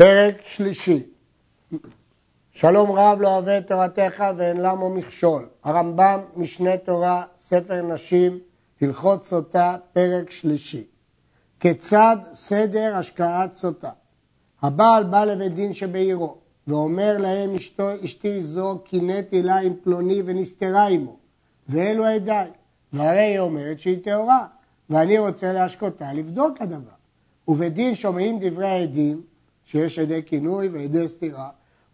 פרק שלישי שלום רב לא אוהב את תורתך ואין למו מכשול. הרמב"ם, משנה תורה, ספר נשים, הלכות סוטה, פרק שלישי. כיצד סדר השקעת סוטה? הבעל בא לבית דין שבעירו ואומר להם אשתו, אשתי זו קינאתי לה עם פלוני ונסתרה עמו ואלו עדיי. והרי היא אומרת שהיא טהורה ואני רוצה להשקותה לבדוק הדבר. ובדין שומעים דברי העדים שיש עדי כינוי ועדי סתירה,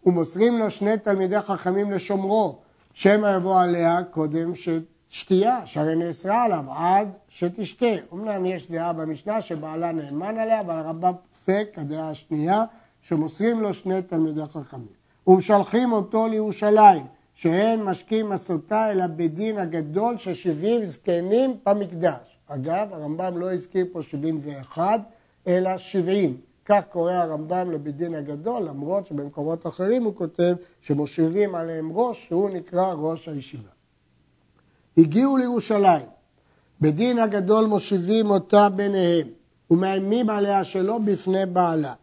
ומוסרים לו שני תלמידי חכמים לשומרו, שמא יבוא עליה קודם שתייה, שהרי נאסרה עליו עד שתשתה. אמנם יש דעה במשנה שבעלה נאמן עליה, אבל הרמב"ם פוסק, הדעה השנייה, שמוסרים לו שני תלמידי חכמים. ומשלחים אותו לירושלים, שאין משקים מסותה אלא בדין הגדול של שבעים זקנים במקדש. אגב, הרמב"ם לא הזכיר פה שבעים ואחד, אלא שבעים. כך קורא הרמב"ם לבית הגדול, למרות שבמקומות אחרים הוא כותב שמושיבים עליהם ראש, שהוא נקרא ראש הישיבה. הגיעו לירושלים, בדין הגדול מושיבים אותה ביניהם, ומאיימים עליה שלא בפני בעלה,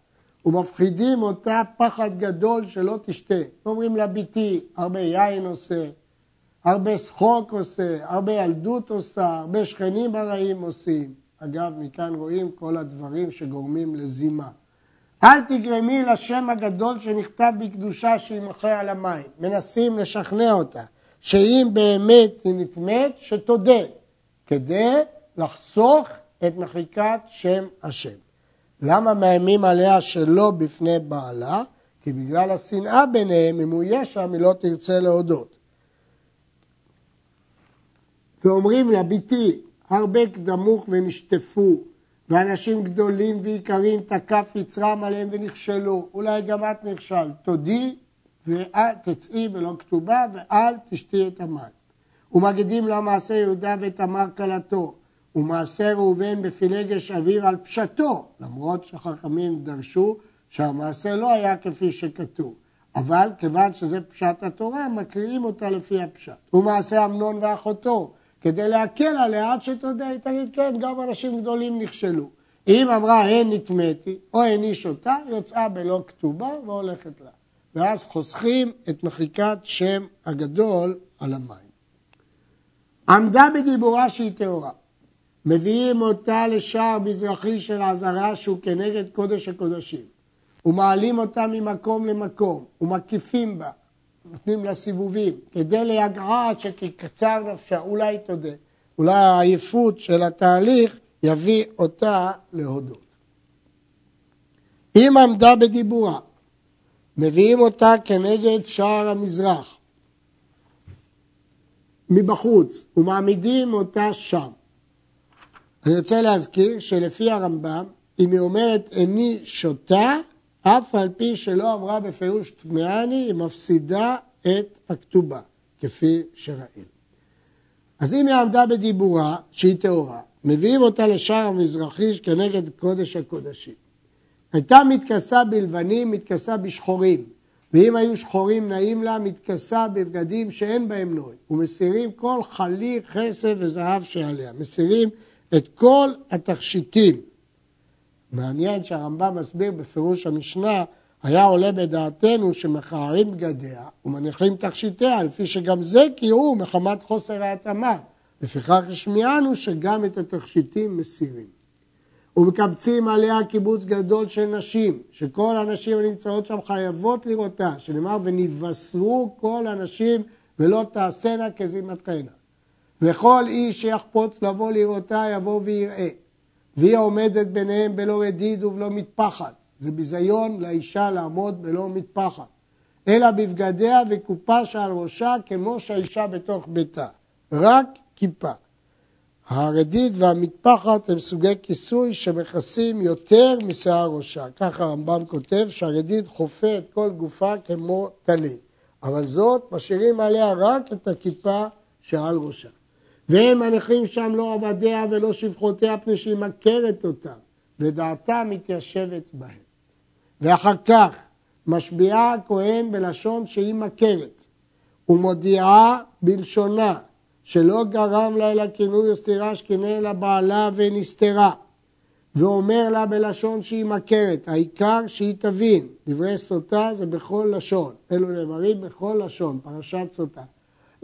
ומפחידים אותה פחד גדול שלא תשתה. אומרים לה, ביתי, הרבה יין עושה, הרבה שחוק עושה, הרבה ילדות עושה, הרבה שכנים הרעים עושים. אגב, מכאן רואים כל הדברים שגורמים לזימה. אל תגרמי לשם הגדול שנכתב בקדושה שימחה על המים. מנסים לשכנע אותה שאם באמת היא נטמאת, שתודה, כדי לחסוך את מחיקת שם השם. למה מאיימים עליה שלא בפני בעלה? כי בגלל השנאה ביניהם, אם הוא יהיה שם, היא לא תרצה להודות. ואומרים לה, ביתי, הרבה קדמוך ונשטפו, ואנשים גדולים ויקרים תקף יצרם עליהם ונכשלו, אולי גם את נכשל, תודי ואל תצאי בלא כתובה ואל תשתי את המים. ומגידים לה מעשה יהודה ותמר כלתו, ומעשה ראובן בפילגש אביו על פשטו, למרות שחכמים דרשו שהמעשה לא היה כפי שכתוב. אבל כיוון שזה פשט התורה, מקריאים אותה לפי הפשט. ומעשה אמנון ואחותו, כדי להקל עליה עד שתודה, היא תגיד כן, גם אנשים גדולים נכשלו. אם אמרה הן נטמאתי או איני שותה, יוצאה בלא כתובה והולכת לה. ואז חוסכים את מחיקת שם הגדול על המים. עמדה בדיבורה שהיא טהורה. מביאים אותה לשער מזרחי של עזרה שהוא כנגד קודש הקודשים. ומעלים אותה ממקום למקום, ומקיפים בה, נותנים לה סיבובים, כדי ליגעה שתקצר נפשה, אולי תודה. אולי העייפות של התהליך יביא אותה להודות. אם עמדה בדיבורה, מביאים אותה כנגד שער המזרח, מבחוץ, ומעמידים אותה שם. אני רוצה להזכיר שלפי הרמב"ם, אם היא אומרת איני שותה, אף על פי שלא אמרה בפירוש טמאני, היא מפסידה את הכתובה, כפי שראינו. אז אם היא עמדה בדיבורה, שהיא טהורה, מביאים אותה לשער המזרחי כנגד קודש הקודשים. הייתה מתכסה בלבנים, מתכסה בשחורים, ואם היו שחורים נעים לה, מתכסה בבגדים שאין בהם נוי, ומסירים כל חלי, חסד וזהב שעליה. מסירים את כל התכשיטים מעניין שהרמב"ם מסביר בפירוש המשנה, היה עולה בדעתנו שמכערים בגדיה ומניחים תכשיטיה, לפי שגם זה קירו מחמת חוסר ההתאמה. לפיכך השמיענו שגם את התכשיטים מסירים. ומקבצים עליה קיבוץ גדול של נשים, שכל הנשים הנמצאות שם חייבות לראותה, שנאמר ונבשרו כל הנשים ולא תעשינה כזימתכנה. וכל איש שיחפוץ לבוא לראותה יבוא ויראה. והיא עומדת ביניהם בלא ידיד ובלא מטפחת. זה ביזיון לאישה לעמוד בלא מטפחת. אלא בבגדיה וקופה שעל ראשה כמו שהאישה בתוך ביתה. רק כיפה. הרדית והמטפחת הם סוגי כיסוי שמכסים יותר משיער ראשה. ככה הרמב"ם כותב שהרדית חופה את כל גופה כמו טלית. אבל זאת משאירים עליה רק את הכיפה שעל ראשה. והם מניחים שם לא עבדיה ולא שפחותיה פני שהיא מכרת אותם, ודעתה מתיישבת בהם. ואחר כך משביעה הכהן בלשון שהיא מכרת, ומודיעה בלשונה שלא גרם לה אלא כינוי וסתירה שכנה אלא בעלה ונסתרה. ואומר לה בלשון שהיא מכרת, העיקר שהיא תבין, דברי סוטה זה בכל לשון, אלו נאמרים בכל לשון, פרשת סוטה.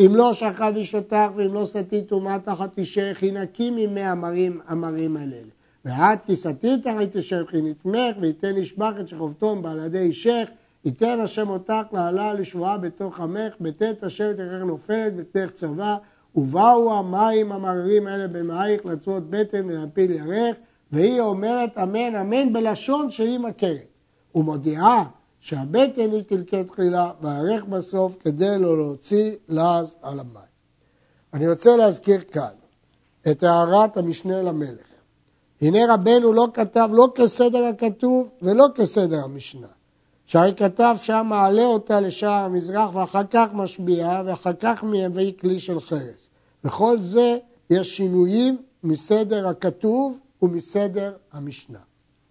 אם לא שכב איש אותך ואם לא סטית טומאה תחת אישך, היא נקי ממי אמרים אמרים הלל. ואת כי סטית הרי תשב כי נתמך וייתן נשבח את שכבתום בעל אישך, ייתן השם אותך לעלה לשבועה בתוך עמך, בטית השם תכך נופלת בתך צבא, ובאו המים המררים האלה במעייך לצוות בטן ולהפיל ירך, והיא אומרת אמן אמן בלשון שהיא מכרת. ומודיעה שהבטן היא תלקה תחילה והערך בסוף כדי לא להוציא לעז על המים. אני רוצה להזכיר כאן את הערת המשנה למלך. הנה רבנו לא כתב לא כסדר הכתוב ולא כסדר המשנה. שהרי כתב שם מעלה אותה לשער המזרח ואחר כך משביעה ואחר כך מהביא כלי של חרס. בכל זה יש שינויים מסדר הכתוב ומסדר המשנה.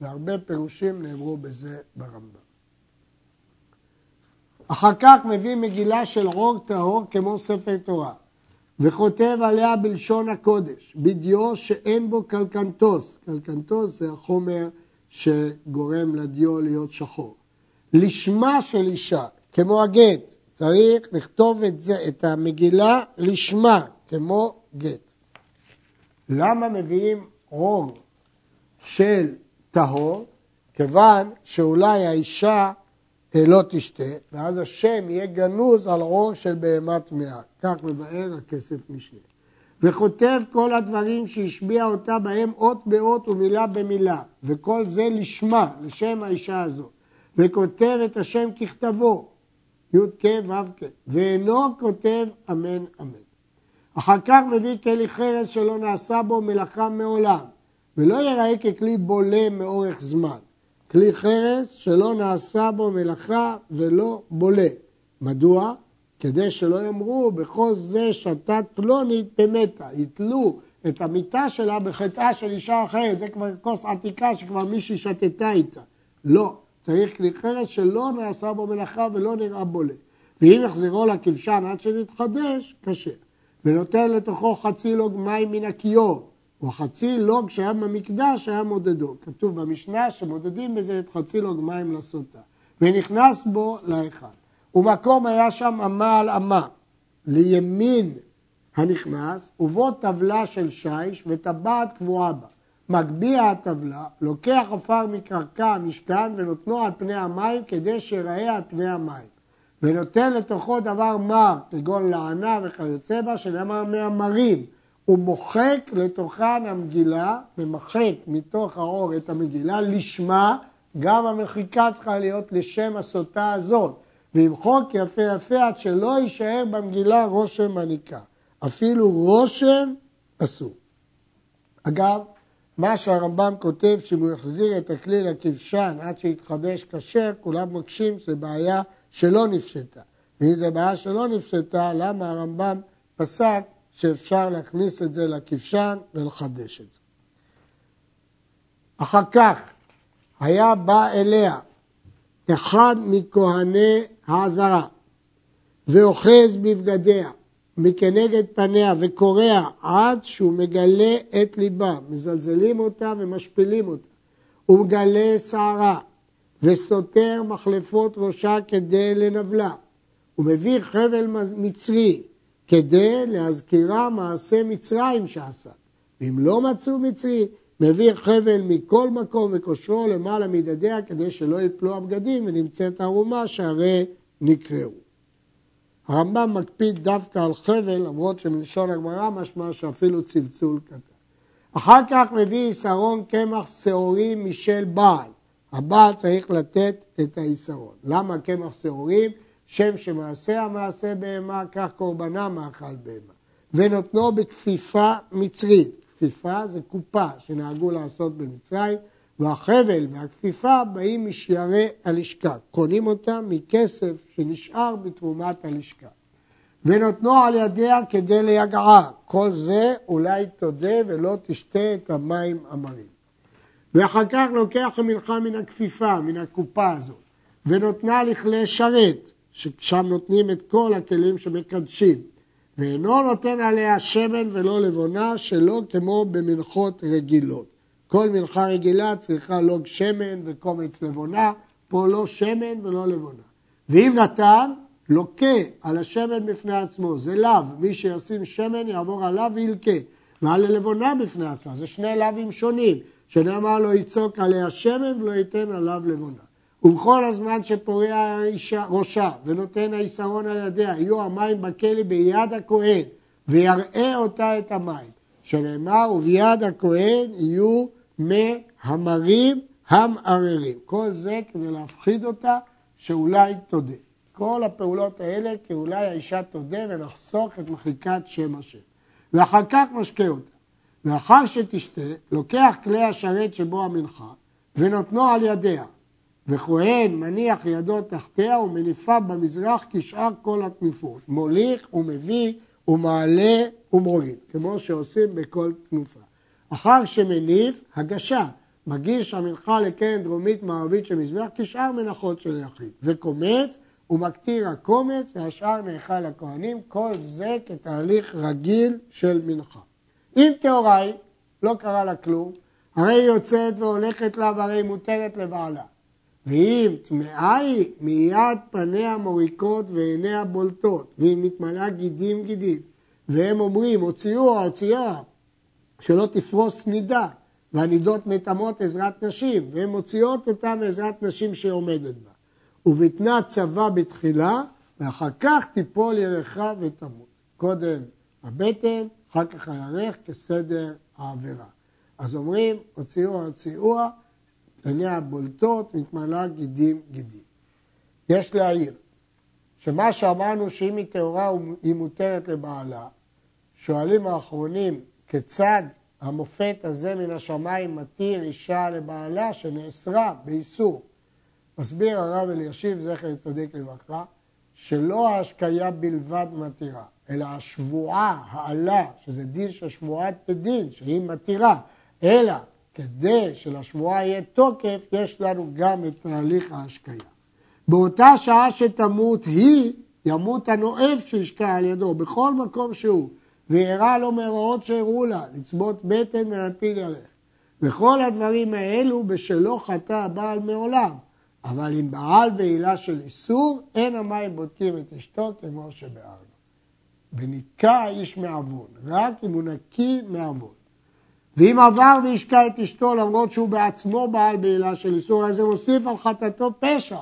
והרבה פירושים נאמרו בזה ברמב"ם. אחר כך מביא מגילה של עור טהור כמו ספר תורה, וכותב עליה בלשון הקודש, בדיו שאין בו קלקנטוס, קלקנטוס זה החומר שגורם לדיו להיות שחור. לשמה של אישה, כמו הגט, צריך לכתוב את זה, את המגילה לשמה, כמו גט. למה מביאים עור של טהור? כיוון שאולי האישה לא תשתה, ואז השם יהיה גנוז על עור של בהמה טמאה. כך מבאר הכסף משנה. וכותב כל הדברים שהשביע אותה בהם אות באות ומילה במילה, וכל זה לשמה, לשם האישה הזאת. וכותב את השם ככתבו, י"ק ו"ק, ואינו כותב אמן אמן. אחר כך מביא כלי חרס שלא נעשה בו מלאכה מעולם, ולא ייראה ככלי בולם מאורך זמן. כלי חרס שלא נעשה בו מלאכה ולא בולה. מדוע? כדי שלא יאמרו בכל זה שתת פלונית במתה. יתלו את המיטה שלה בחטאה של אישה אחרת, זה כבר כוס עתיקה שכבר מישהי שתתה איתה. לא, צריך כלי חרס שלא נעשה בו מלאכה ולא נראה בולה. ואם יחזרו לכבשן עד שנתחדש, קשה. ונותן לתוכו חצי לוג מים מן הכיור, או חצי לוג שהיה במקדש היה מודדו. כתוב במשנה שמודדים בזה את חצי לוג מים לסוטה. ונכנס בו להיכל. ומקום היה שם אמה על אמה, לימין הנכנס, ובו טבלה של שיש וטבעת קבועה בה. מגביה הטבלה, לוקח עפר מקרקע המשכן ונותנו על פני המים כדי שיראה על פני המים. ונותן לתוכו דבר מר, כגון לענה וכיוצא בה, שנאמר מהמרים. הוא מוחק לתוכן המגילה, ומחק מתוך האור את המגילה, לשמה, גם המחיקה צריכה להיות לשם הסוטה הזאת. וימחוק יפה יפה עד שלא יישאר במגילה רושם מניקה. אפילו רושם אסור. אגב, מה שהרמב"ם כותב שאם הוא יחזיר את הכלי לכבשן עד שיתחדש כשר, כולם מקשים שזה בעיה שלא נפשטה. ואם זו בעיה שלא נפשטה, למה הרמב"ם פסק שאפשר להכניס את זה לכבשן ולחדש את זה. אחר כך היה בא אליה אחד מכהני העזרה ואוחז בבגדיה מכנגד פניה וקורע עד שהוא מגלה את ליבה, מזלזלים אותה ומשפילים אותה. הוא מגלה שערה וסותר מחלפות ראשה כדי לנבלה. הוא מביא חבל מצרי כדי להזכירה מעשה מצרים שעשה. ואם לא מצאו מצרי, מביא חבל מכל מקום וקושרו למעלה מדדיה כדי שלא יפלו הבגדים ונמצאת ערומה שהרי נקראו. הרמב"ם מקפיד דווקא על חבל, למרות שמלשון הגמרא משמע שאפילו צלצול קטן. אחר כך מביא עיסרון קמח שעורים משל בעל. הבעל צריך לתת את העיסרון. למה קמח שעורים? שם שמעשה המעשה בהמה, כך קורבנה מאכל בהמה. ונותנו בכפיפה מצרית. כפיפה זה קופה שנהגו לעשות במצרים, והחבל והכפיפה באים משיירי הלשכה. קונים אותם מכסף שנשאר בתרומת הלשכה. ונותנו על ידיה כדי ליגעה. כל זה אולי תודה ולא תשתה את המים המרים. ואחר כך לוקח המלכה מן הכפיפה, מן הקופה הזאת, ונותנה לכלי שרת, ששם נותנים את כל הכלים שמקדשים, ואינו נותן עליה שמן ולא לבונה, שלא כמו במנחות רגילות. כל מנחה רגילה צריכה לוג שמן וקומץ לבונה, פה לא שמן ולא לבונה. ואם נתן, לוקה על השמן בפני עצמו, זה לאו, מי שישים שמן יעבור עליו וילקה, ועל הלבונה בפני עצמו, זה שני לאווים שונים, שנאמר לא יצוק עליה שמן ולא ייתן עליו לבונה. ובכל הזמן שפורע ראשה ונותן היסרון על ידיה, יהיו המים בכלא ביד הכהן, ויראה אותה את המים. שנאמר, וביד הכהן יהיו מי המרים המערערים. כל זה כדי להפחיד אותה שאולי תודה. כל הפעולות האלה כי אולי האישה תודה ונחסוך את מחיקת שם השם. ואחר כך משקה אותה. ואחר שתשתה, לוקח כלי השרת שבו המנחה ונותנו על ידיה. וכהן מניח ידו תחתיה ומניפה במזרח כשאר כל התנופות. מוליך ומביא ומעלה ומוריד, כמו שעושים בכל תנופה. אחר שמניף, הגשה. מגיש המנחה לקרן דרומית מערבית של מזבח כשאר מנחות של יחיד. וקומץ ומקטיר הקומץ והשאר נאכל לכהנים, כל זה כתהליך רגיל של מנחה. אם טהורה היא, לא קרה לה כלום, הרי היא יוצאת והולכת לה והרי מותרת לבעלה. ואם טמאה היא, מיד פניה מוריקות ועיניה בולטות, והיא מתמלאה גידים גידים, והם אומרים, הוציאוה, הוציאה, שלא תפרוס נידה, והנידות מטמאות עזרת נשים, והן מוציאות אותה מעזרת נשים שעומדת בה. ובתנה צבא בתחילה, ואחר כך תיפול ירחה ותמות. קודם הבטן, אחר כך הירך כסדר העבירה. אז אומרים, הוציאוה, הוציאוה, עיניה בולטות, מתמלאה גידים גידים. יש להעיר שמה שאמרנו שאם היא טהורה היא מותרת לבעלה, שואלים האחרונים כיצד המופת הזה מן השמיים מתיר אישה לבעלה שנאסרה באיסור. מסביר הרב אלישיב, זכר צדיק לברכה, שלא ההשקיה בלבד מתירה, אלא השבועה, העלה, שזה דין של שבועת בדין, שהיא מתירה, אלא כדי שלשבועה יהיה תוקף, יש לנו גם את תהליך ההשקיה. באותה שעה שתמות היא, ימות הנואף שישקע על ידו, בכל מקום שהוא. והראה לו מאורעות שהראו לה, לצבות בטן ולהפיל ירך. וכל הדברים האלו בשלו חטא הבעל מעולם. אבל אם בעל בעילה של איסור, אין המים בודקים את אשתו כמו שבארנו. וניקה האיש מעוון, רק אם הוא נקי מעוון. ואם עבר והשקע את אשתו למרות שהוא בעצמו בעל בעילה של איסור, אז זה מוסיף על חטאתו פשע.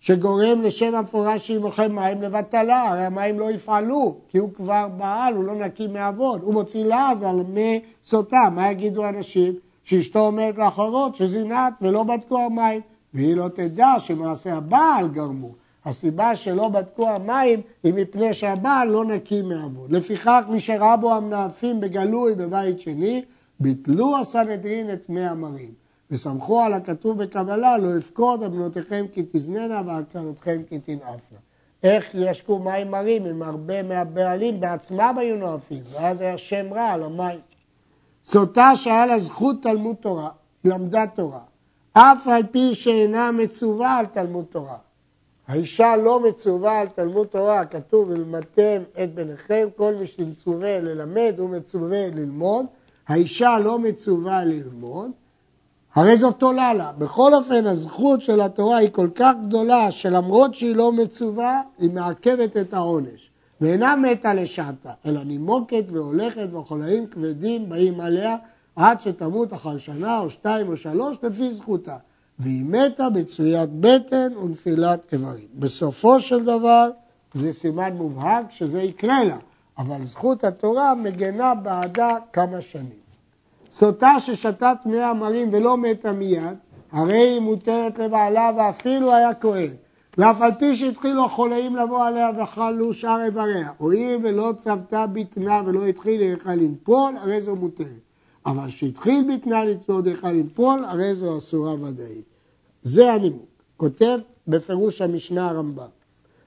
שגורם לשם המפורש שימוכר מים לבטלה, הרי המים לא יפעלו, כי הוא כבר בעל, הוא לא נקי מעבוד, הוא מוציא לעז על מי סוטה, מה יגידו אנשים? שאשתו אומרת לאחרות שזינת ולא בדקו המים, והיא לא תדע שמעשה הבעל גרמו. הסיבה שלא בדקו המים היא מפני שהבעל לא נקי מעבוד. לפיכך מי שראה בו המנאפים בגלוי בבית שני, ביטלו הסנהדרין את מי המרים. וסמכו על הכתוב בקבלה, לא אפקוד על בנותיכם כי תזננה ועל קרנותכם כי תנאפנה. איך ישקו מים מרים אם הרבה מהבעלים בעצמם היו נואפים, ואז היה שם רע על המים. סוטה שהיה לה זכות תלמוד תורה, למדה תורה, אף על פי שאינה מצווה על תלמוד תורה. האישה לא מצווה על תלמוד תורה, כתוב ולמדתם את בניכם, כל מי שמצווה ללמד הוא מצווה ללמוד, האישה לא מצווה ללמוד, הרי זאת תולה לה. בכל אופן, הזכות של התורה היא כל כך גדולה, שלמרות שהיא לא מצווה, היא מעכבת את העונש. ואינה מתה לשעתה, אלא נימוקת והולכת, וחולאים כבדים באים עליה, עד שתמות אחר שנה או שתיים או שלוש, לפי זכותה. והיא מתה בצביעת בטן ונפילת איברים. בסופו של דבר, זה סימן מובהק שזה יקרה לה, אבל זכות התורה מגנה בעדה כמה שנים. סוטה ששתת מי המרים ולא מתה מיד, הרי היא מותרת לבעלה ואפילו היה כהן. ואף על פי שהתחילו החולאים לבוא עליה ואכלו שאר איבריה, הואיל ולא צוותה בטנה ולא התחיל היכל לנפול, הרי זו מותרת. אבל שהתחיל בטנה לצעוד היכל לנפול, הרי זו אסורה ודאית. זה הנימוק. כותב בפירוש המשנה הרמב"ם.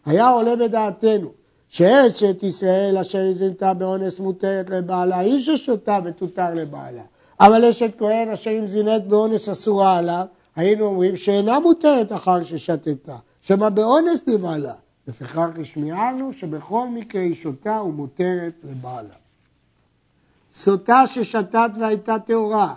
היה עולה בדעתנו שאשת ישראל אשר היא זינתה באונס מותרת לבעלה, היא ששותה ותותר לבעלה. אבל אשת כהן אשר אם זינית באונס אסורה עליו, היינו אומרים שאינה מותרת אחר ששתתה, שמא באונס נבעלה. לפיכך השמיענו שבכל מקרה היא שותה ומותרת לבעלה. סוטה ששתת והייתה טהורה,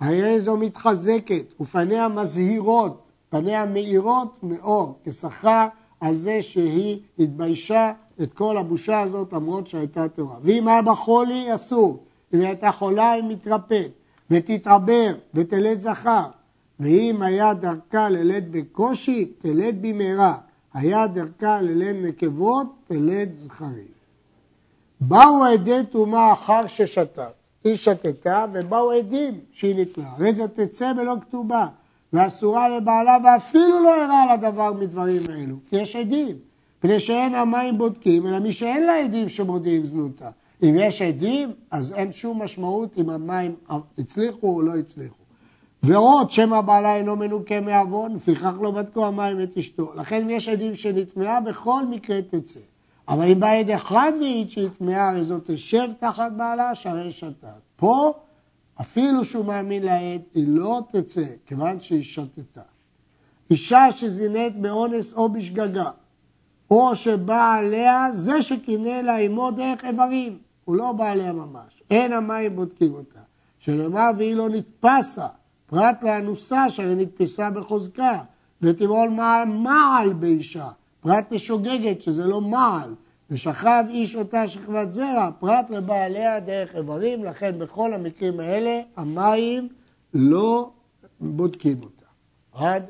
הרי זו מתחזקת, ופניה מזהירות, פניה מאירות מאור, כשכר על זה שהיא התביישה את כל הבושה הזאת למרות שהייתה טהורה. ואם היה בה חולי, אסור. אם היא הייתה חולה, היא מתרפאת. ותתעבר ותלד זכר. ואם היה דרכה ללד בקושי, תלד במהרה. היה דרכה ללד נקבות, תלד זכרים. באו עדי טומאה אחר ששתת. היא שתתה ובאו עדים שהיא נתלה. הרי זה תצא בלא כתובה. ואסורה לבעלה ואפילו לא הראה על הדבר מדברים אלו, כי יש עדים. מפני שאין המים בודקים, אלא מי שאין לה עדים שמודיעים זנותה. אם יש עדים, אז אין שום משמעות אם המים הצליחו או לא הצליחו. ועוד שמא בעלה אינו מנוקה מעוון, לפיכך לא בדקו המים את אשתו. לכן אם יש עדים שנטמעה, בכל מקרה תצא. אבל אם בא עד אחד והעיד שהיא טמאה, הרי זאת תשב תחת בעלה, שהרי שתת. פה אפילו שהוא מאמין לעד, היא לא תצא, כיוון שהיא שתתה. אישה שזינית באונס או בשגגה, או שבא עליה זה שקינא לה עמו דרך איברים, הוא לא בא עליה ממש, אין המים בודקים אותה. שנאמר והיא לא נתפסה, פרט לאנוסה שהרי נתפסה בחוזקה, ותמעול מעל באישה, פרט לשוגגת שזה לא מעל, ושכב איש אותה שכבת זרע, פרט לבעליה דרך איברים, לכן בכל המקרים האלה המים לא בודקים אותה. עד